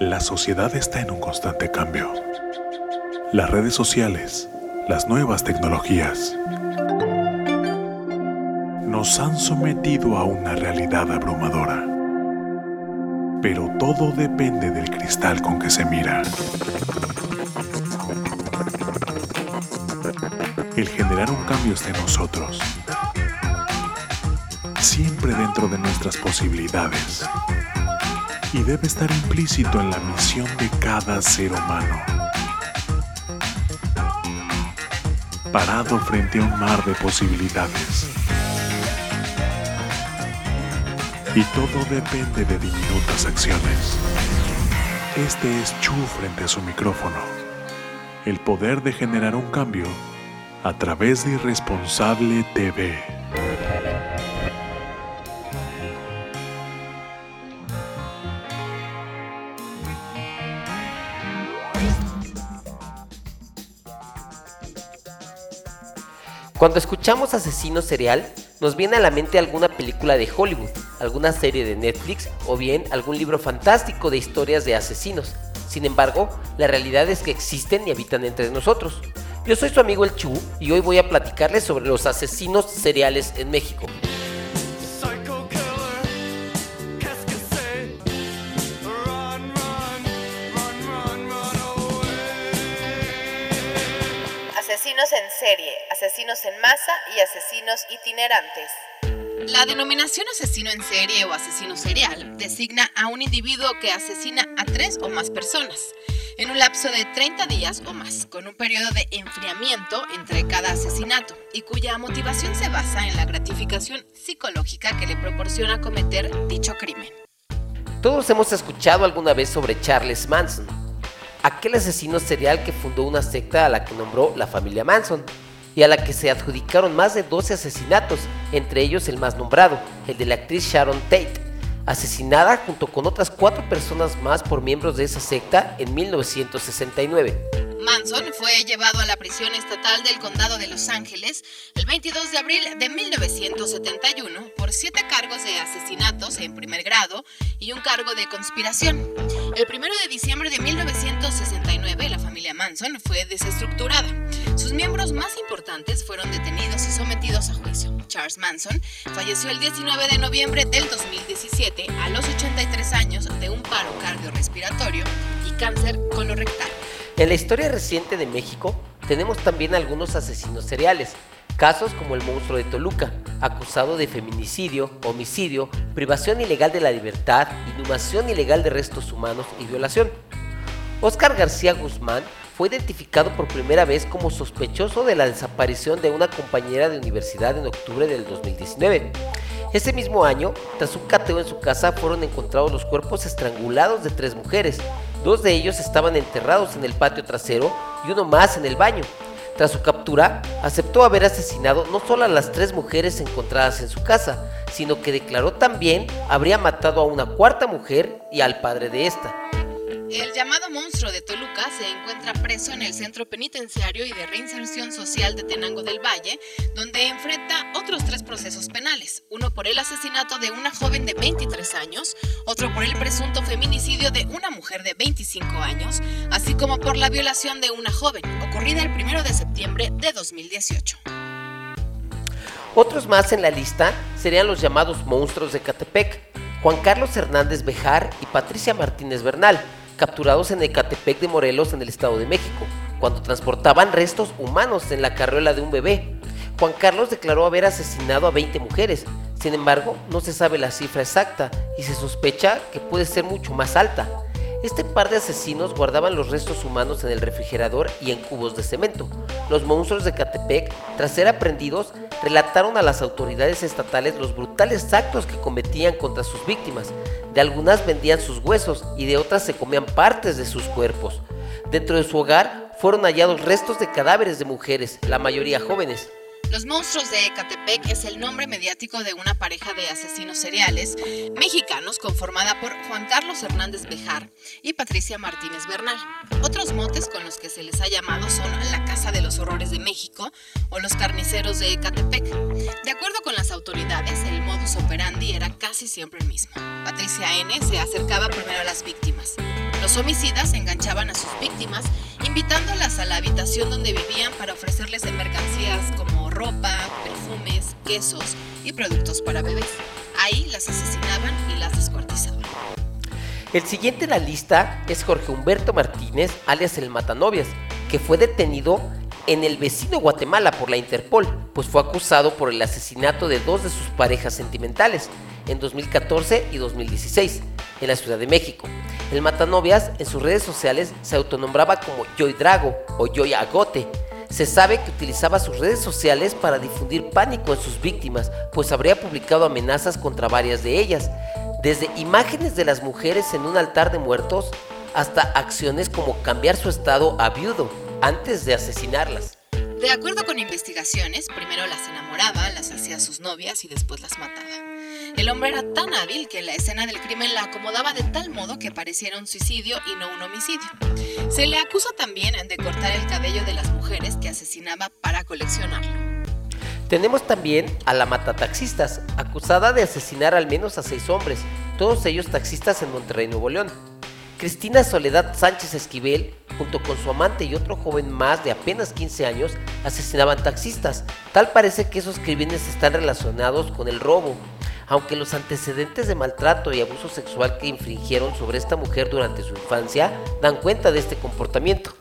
La sociedad está en un constante cambio. Las redes sociales, las nuevas tecnologías, nos han sometido a una realidad abrumadora. Pero todo depende del cristal con que se mira. El generar un cambio está en nosotros. Siempre dentro de nuestras posibilidades y debe estar implícito en la misión de cada ser humano. Parado frente a un mar de posibilidades. Y todo depende de diminutas acciones. Este es Chu frente a su micrófono. El poder de generar un cambio a través de Irresponsable TV. Cuando escuchamos asesino serial, nos viene a la mente alguna película de Hollywood, alguna serie de Netflix o bien algún libro fantástico de historias de asesinos. Sin embargo, la realidad es que existen y habitan entre nosotros. Yo soy su amigo el Chu y hoy voy a platicarles sobre los asesinos seriales en México. Asesinos en serie, asesinos en masa y asesinos itinerantes. La denominación asesino en serie o asesino serial designa a un individuo que asesina a tres o más personas en un lapso de 30 días o más, con un periodo de enfriamiento entre cada asesinato y cuya motivación se basa en la gratificación psicológica que le proporciona cometer dicho crimen. Todos hemos escuchado alguna vez sobre Charles Manson, aquel asesino serial que fundó una secta a la que nombró la familia Manson y a la que se adjudicaron más de 12 asesinatos, entre ellos el más nombrado, el de la actriz Sharon Tate, asesinada junto con otras cuatro personas más por miembros de esa secta en 1969. Manson fue llevado a la prisión estatal del condado de Los Ángeles el 22 de abril de 1971 por siete cargos de asesinatos en primer grado y un cargo de conspiración. El 1 de diciembre de 1969 la familia Manson fue desestructurada. Sus miembros más importantes fueron detenidos y sometidos a juicio. Charles Manson falleció el 19 de noviembre del 2017 a los 83 años de un paro cardiorrespiratorio y cáncer colorectal. En la historia reciente de México tenemos también algunos asesinos seriales, casos como el monstruo de Toluca, acusado de feminicidio, homicidio, privación ilegal de la libertad, inhumación ilegal de restos humanos y violación. Oscar García Guzmán fue identificado por primera vez como sospechoso de la desaparición de una compañera de universidad en octubre del 2019. Ese mismo año, tras un cateo en su casa, fueron encontrados los cuerpos estrangulados de tres mujeres. Dos de ellos estaban enterrados en el patio trasero y uno más en el baño. Tras su captura, aceptó haber asesinado no solo a las tres mujeres encontradas en su casa, sino que declaró también habría matado a una cuarta mujer y al padre de esta. El llamado monstruo de Toluca se encuentra preso en el Centro Penitenciario y de Reinserción Social de Tenango del Valle, donde enfrenta otros tres procesos penales, uno por el asesinato de una joven de 23 años, otro por el presunto feminicidio de una mujer de 25 años, así como por la violación de una joven, ocurrida el 1 de septiembre de 2018. Otros más en la lista serían los llamados monstruos de Catepec, Juan Carlos Hernández Bejar y Patricia Martínez Bernal, capturados en Ecatepec de Morelos en el Estado de México, cuando transportaban restos humanos en la carriola de un bebé. Juan Carlos declaró haber asesinado a 20 mujeres, sin embargo no se sabe la cifra exacta y se sospecha que puede ser mucho más alta. Este par de asesinos guardaban los restos humanos en el refrigerador y en cubos de cemento. Los monstruos de Catepec, tras ser aprendidos, relataron a las autoridades estatales los brutales actos que cometían contra sus víctimas. De algunas vendían sus huesos y de otras se comían partes de sus cuerpos. Dentro de su hogar fueron hallados restos de cadáveres de mujeres, la mayoría jóvenes. Los monstruos de Ecatepec es el nombre mediático de una pareja de asesinos seriales mexicanos conformada por Juan Carlos Hernández Bejar y Patricia Martínez Bernal. Otros motes con los que se les ha llamado son la Casa de los Horrores de México o los Carniceros de Ecatepec. De acuerdo con las autoridades, el modus operandi era casi siempre el mismo. Patricia N. se acercaba primero a las víctimas. Los homicidas enganchaban a sus víctimas, invitándolas a la habitación donde vivían para ofrecerles mercancías como ropa, perfumes, quesos y productos para bebés. Ahí las asesinaban y las descuartizaban. El siguiente en la lista es Jorge Humberto Martínez, alias el Matanovias, que fue detenido en el vecino Guatemala por la Interpol, pues fue acusado por el asesinato de dos de sus parejas sentimentales en 2014 y 2016 en la Ciudad de México. El Matanovias en sus redes sociales se autonombraba como Joy Drago o Joy Agote se sabe que utilizaba sus redes sociales para difundir pánico en sus víctimas, pues habría publicado amenazas contra varias de ellas, desde imágenes de las mujeres en un altar de muertos hasta acciones como cambiar su estado a viudo antes de asesinarlas. De acuerdo con investigaciones, primero las enamoraba, las hacía sus novias y después las mataba. El hombre era tan hábil que la escena del crimen la acomodaba de tal modo que pareciera un suicidio y no un homicidio. Se le acusa también de cortar el cabello de las mujeres que asesinaba para coleccionarlo. Tenemos también a la matataxistas, acusada de asesinar al menos a seis hombres, todos ellos taxistas en Monterrey, Nuevo León. Cristina Soledad Sánchez Esquivel, junto con su amante y otro joven más de apenas 15 años, asesinaban taxistas. Tal parece que esos crímenes están relacionados con el robo, aunque los antecedentes de maltrato y abuso sexual que infringieron sobre esta mujer durante su infancia dan cuenta de este comportamiento.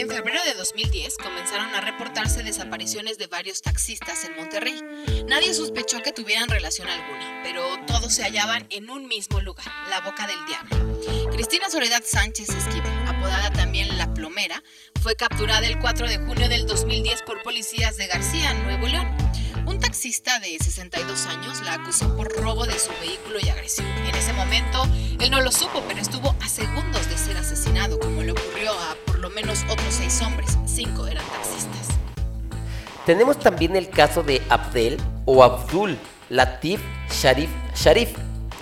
En febrero de 2010 comenzaron a reportarse desapariciones de varios taxistas en Monterrey. Nadie sospechó que tuvieran relación alguna, pero todos se hallaban en un mismo lugar, la Boca del Diablo. Cristina Soledad Sánchez Esquivel, apodada también La Plomera, fue capturada el 4 de junio del 2010 por policías de García, Nuevo León. Un taxista de 62 años la acusó por robo de su vehículo y agresión. En ese momento, él no lo supo, pero estuvo a segundos de ser asesinado, como le ocurrió a por lo menos otros seis hombres. Cinco eran taxistas. Tenemos también el caso de Abdel o Abdul Latif Sharif Sharif,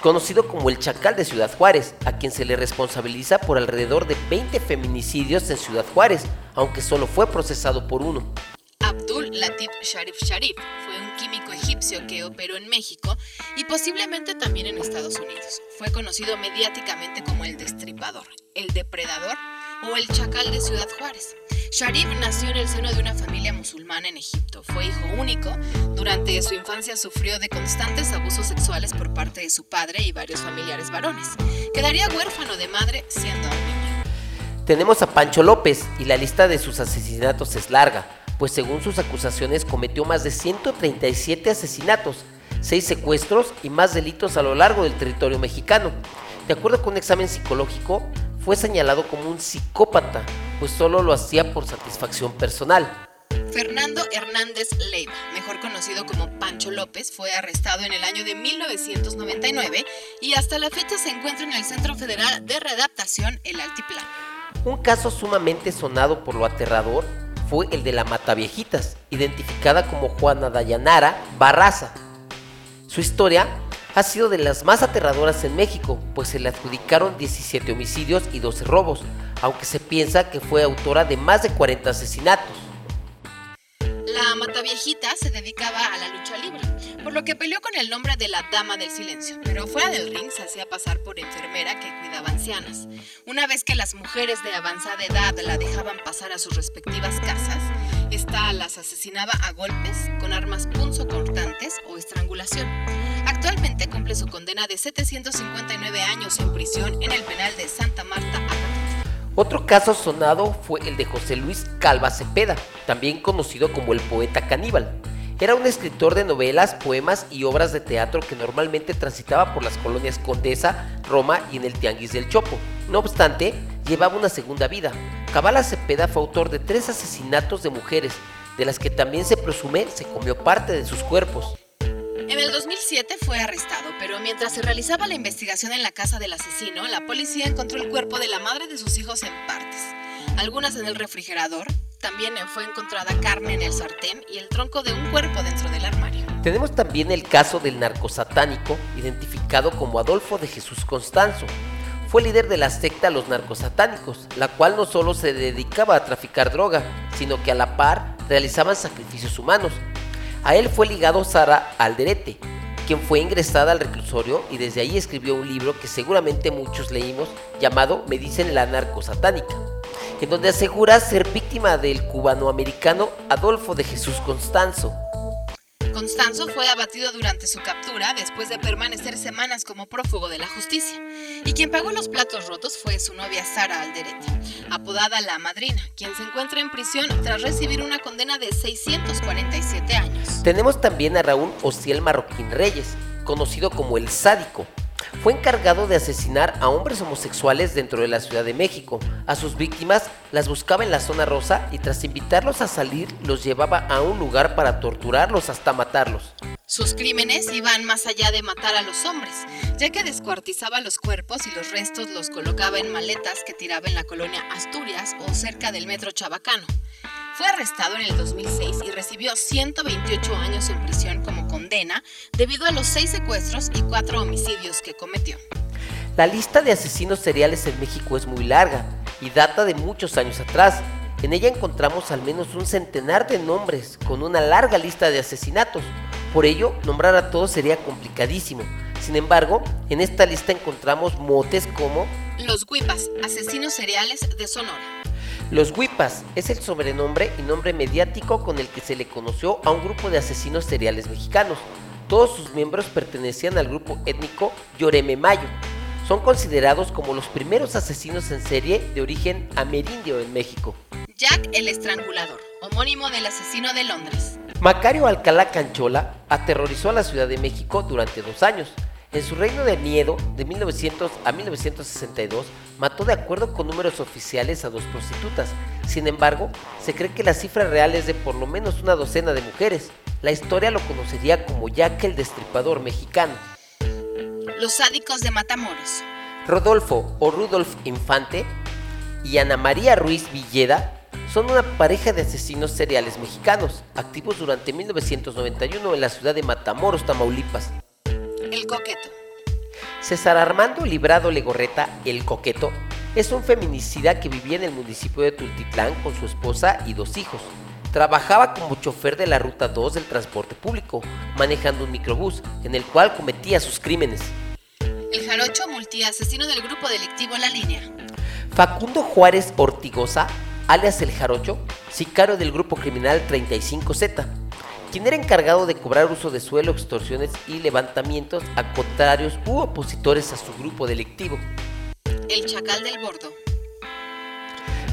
conocido como el Chacal de Ciudad Juárez, a quien se le responsabiliza por alrededor de 20 feminicidios en Ciudad Juárez, aunque solo fue procesado por uno. Abdul Latif Sharif Sharif fue egipcio que en México y posiblemente también en Estados Unidos. Fue conocido mediáticamente como el destripador, el depredador o el chacal de Ciudad Juárez. Sharif nació en el seno de una familia musulmana en Egipto. Fue hijo único. Durante su infancia sufrió de constantes abusos sexuales por parte de su padre y varios familiares varones. Quedaría huérfano de madre siendo un niño. Tenemos a Pancho López y la lista de sus asesinatos es larga pues según sus acusaciones cometió más de 137 asesinatos, 6 secuestros y más delitos a lo largo del territorio mexicano. De acuerdo con un examen psicológico, fue señalado como un psicópata, pues solo lo hacía por satisfacción personal. Fernando Hernández Leiva, mejor conocido como Pancho López, fue arrestado en el año de 1999 y hasta la fecha se encuentra en el Centro Federal de Readaptación El Altiplano. Un caso sumamente sonado por lo aterrador fue el de la Mataviejitas, identificada como Juana Dayanara Barraza. Su historia ha sido de las más aterradoras en México, pues se le adjudicaron 17 homicidios y 12 robos, aunque se piensa que fue autora de más de 40 asesinatos. La Mataviejita se dedicaba a la lucha libre, por lo que peleó con el nombre de la Dama del Silencio, pero fuera del ring se hacía pasar por enfermera que cuidaba ancianas. Una vez que las mujeres de avanzada edad la dejaban pasar a sus respectivas casas, esta las asesinaba a golpes, con armas punzocortantes o estrangulación. Actualmente cumple su condena de 759 años en prisión en el penal de Santa Marta, otro caso sonado fue el de José Luis Calva Cepeda, también conocido como el poeta caníbal. Era un escritor de novelas, poemas y obras de teatro que normalmente transitaba por las colonias Condesa, Roma y en el Tianguis del Chopo. No obstante, llevaba una segunda vida. Cabala Cepeda fue autor de tres asesinatos de mujeres, de las que también se presume se comió parte de sus cuerpos. En el 2007 fue arrestado, pero mientras se realizaba la investigación en la casa del asesino, la policía encontró el cuerpo de la madre de sus hijos en partes, algunas en el refrigerador También fue encontrada carne en el sartén y el tronco de un cuerpo dentro del armario. Tenemos también el caso del narcosatánico, identificado como Adolfo de Jesús Constanzo. Fue líder de la secta Los Narcosatánicos, la cual no solo se dedicaba a traficar droga, sino que a la par realizaban sacrificios humanos. A él fue ligado Sara Alderete, quien fue ingresada al reclusorio y desde ahí escribió un libro que seguramente muchos leímos llamado Me dicen la narcosatánica, en donde asegura ser víctima del cubanoamericano Adolfo de Jesús Constanzo. Constanzo fue abatido durante su captura después de permanecer semanas como prófugo de la justicia. Y quien pagó los platos rotos fue su novia Sara Alderete, apodada La Madrina, quien se encuentra en prisión tras recibir una condena de 647 años. Tenemos también a Raúl Ociel Marroquín Reyes, conocido como el Sádico, fue encargado de asesinar a hombres homosexuales dentro de la Ciudad de México. A sus víctimas las buscaba en la zona rosa y tras invitarlos a salir los llevaba a un lugar para torturarlos hasta matarlos. Sus crímenes iban más allá de matar a los hombres, ya que descuartizaba los cuerpos y los restos los colocaba en maletas que tiraba en la colonia Asturias o cerca del metro Chabacano. Fue arrestado en el 2006 y recibió 128 años en prisión condena debido a los seis secuestros y cuatro homicidios que cometió. La lista de asesinos seriales en México es muy larga y data de muchos años atrás. En ella encontramos al menos un centenar de nombres con una larga lista de asesinatos. Por ello, nombrar a todos sería complicadísimo. Sin embargo, en esta lista encontramos motes como Los Huipas, asesinos seriales de Sonora. Los Huipas es el sobrenombre y nombre mediático con el que se le conoció a un grupo de asesinos seriales mexicanos. Todos sus miembros pertenecían al grupo étnico Yoreme Mayo. Son considerados como los primeros asesinos en serie de origen amerindio en México. Jack el Estrangulador, homónimo del asesino de Londres. Macario Alcalá Canchola aterrorizó a la Ciudad de México durante dos años. En su reino de miedo, de 1900 a 1962, mató de acuerdo con números oficiales a dos prostitutas. Sin embargo, se cree que la cifra real es de por lo menos una docena de mujeres. La historia lo conocería como Jack el Destripador mexicano. Los sádicos de Matamoros. Rodolfo o Rudolf Infante y Ana María Ruiz Villeda son una pareja de asesinos seriales mexicanos, activos durante 1991 en la ciudad de Matamoros, Tamaulipas. Coqueto. César Armando Librado Legorreta, el coqueto, es un feminicida que vivía en el municipio de Tultitlán con su esposa y dos hijos. Trabajaba como chofer de la Ruta 2 del transporte público, manejando un microbús, en el cual cometía sus crímenes. El jarocho multiasesino del grupo delictivo La Línea. Facundo Juárez Ortigosa, alias El Jarocho, sicario del grupo criminal 35Z, quien era encargado de cobrar uso de suelo, extorsiones y levantamientos a contrarios u opositores a su grupo delictivo. El chacal del bordo.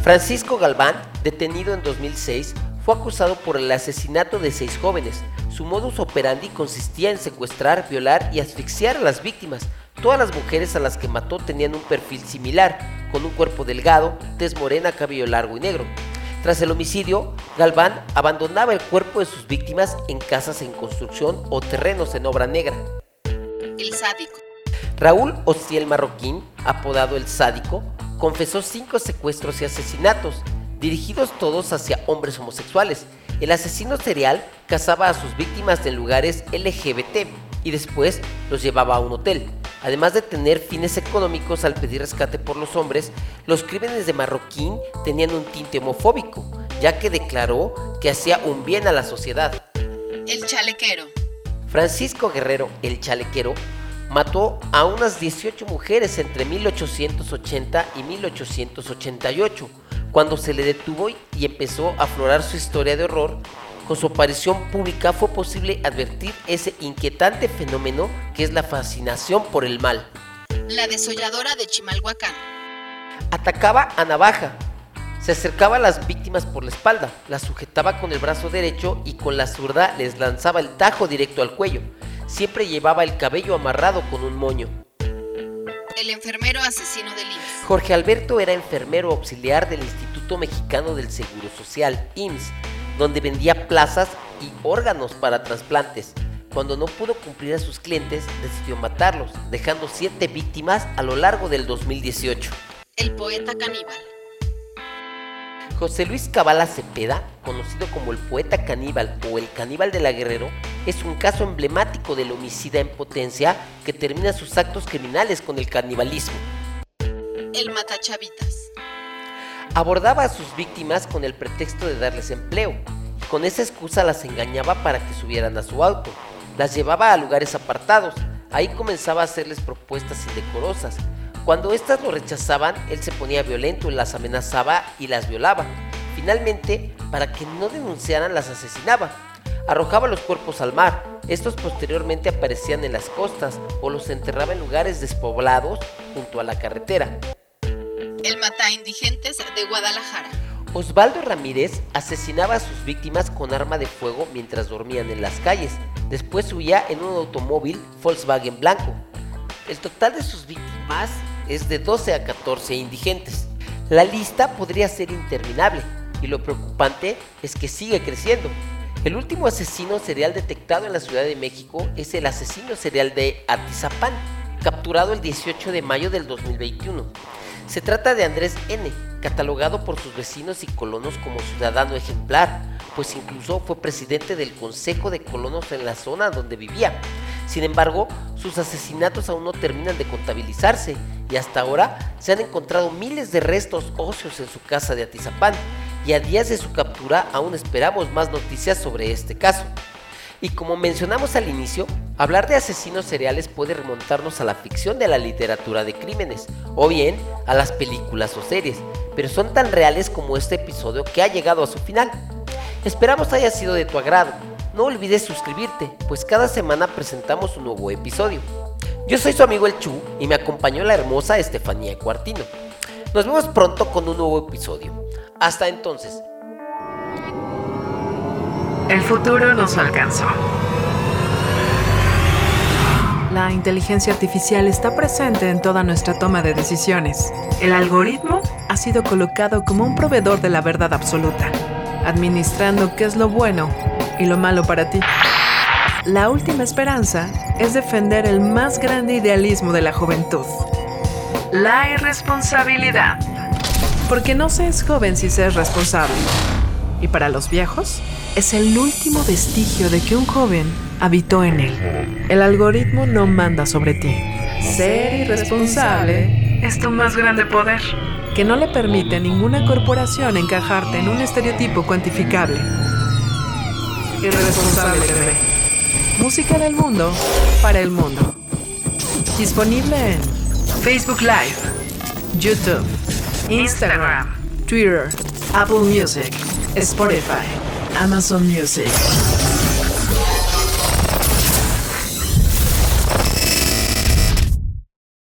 Francisco Galván, detenido en 2006, fue acusado por el asesinato de seis jóvenes. Su modus operandi consistía en secuestrar, violar y asfixiar a las víctimas. Todas las mujeres a las que mató tenían un perfil similar, con un cuerpo delgado, tez morena, cabello largo y negro. Tras el homicidio, Galván abandonaba el cuerpo de sus víctimas en casas en construcción o terrenos en obra negra. El sádico. Raúl Ociel Marroquín, apodado el sádico, confesó cinco secuestros y asesinatos, dirigidos todos hacia hombres homosexuales. El asesino serial cazaba a sus víctimas en lugares LGBT y después los llevaba a un hotel. Además de tener fines económicos al pedir rescate por los hombres, los crímenes de Marroquín tenían un tinte homofóbico, ya que declaró que hacía un bien a la sociedad. El chalequero. Francisco Guerrero, el chalequero, mató a unas 18 mujeres entre 1880 y 1888, cuando se le detuvo y empezó a aflorar su historia de horror con su aparición pública fue posible advertir ese inquietante fenómeno que es la fascinación por el mal. La desolladora de Chimalhuacán. Atacaba a navaja. Se acercaba a las víctimas por la espalda, las sujetaba con el brazo derecho y con la zurda les lanzaba el tajo directo al cuello. Siempre llevaba el cabello amarrado con un moño. El enfermero asesino del IMSS. Jorge Alberto era enfermero auxiliar del Instituto Mexicano del Seguro Social, IMSS donde vendía plazas y órganos para trasplantes. Cuando no pudo cumplir a sus clientes, decidió matarlos, dejando siete víctimas a lo largo del 2018. El poeta caníbal. José Luis Cabala Cepeda, conocido como el poeta caníbal o el caníbal de la Guerrero, es un caso emblemático del homicida en potencia que termina sus actos criminales con el canibalismo. El matachavitas. Abordaba a sus víctimas con el pretexto de darles empleo. Con esa excusa las engañaba para que subieran a su auto. Las llevaba a lugares apartados. Ahí comenzaba a hacerles propuestas indecorosas cuando éstas lo rechazaban, él se ponía violento, las amenazaba y las violaba. Finalmente, para que no denunciaran, las asesinaba. Arrojaba los cuerpos al mar. Estos posteriormente aparecían en las costas o los enterraba en lugares despoblados junto a la carretera. El mata indigentes de Guadalajara. Osvaldo Ramírez asesinaba a sus víctimas con arma de fuego mientras dormían en las calles. Después huía en un automóvil Volkswagen blanco. El total de sus víctimas es de 12 a 14 indigentes. La lista podría ser interminable y lo preocupante es que sigue creciendo. El último asesino serial detectado en la Ciudad de México es el asesino serial de Atizapán, capturado el 18 de mayo del 2021. Se trata de Andrés N., catalogado por sus vecinos y colonos como ciudadano ejemplar, pues incluso fue presidente del Consejo de Colonos en la zona donde vivía. Sin embargo, sus asesinatos aún no terminan de contabilizarse y hasta ahora se han encontrado miles de restos óseos en su casa de Atizapán y a días de su captura aún esperamos más noticias sobre este caso. Y como mencionamos al inicio, hablar de asesinos seriales puede remontarnos a la ficción de la literatura de crímenes o bien a las películas o series, pero son tan reales como este episodio que ha llegado a su final. Esperamos haya sido de tu agrado. No olvides suscribirte, pues cada semana presentamos un nuevo episodio. Yo soy su amigo El Chu y me acompañó la hermosa Estefanía Cuartino. Nos vemos pronto con un nuevo episodio. Hasta entonces. El futuro nos alcanzó. La inteligencia artificial está presente en toda nuestra toma de decisiones. El algoritmo ha sido colocado como un proveedor de la verdad absoluta, administrando qué es lo bueno y lo malo para ti. La última esperanza es defender el más grande idealismo de la juventud. La irresponsabilidad. Porque no se es joven si se es responsable. Y para los viejos, es el último vestigio de que un joven habitó en él. El algoritmo no manda sobre ti. Ser irresponsable es tu más grande poder, que no le permite a ninguna corporación encajarte en un estereotipo cuantificable. Irresponsable bebé. Música del mundo para el mundo. Disponible en Facebook Live, YouTube, Instagram, Twitter, Apple Music, Spotify, Amazon Music.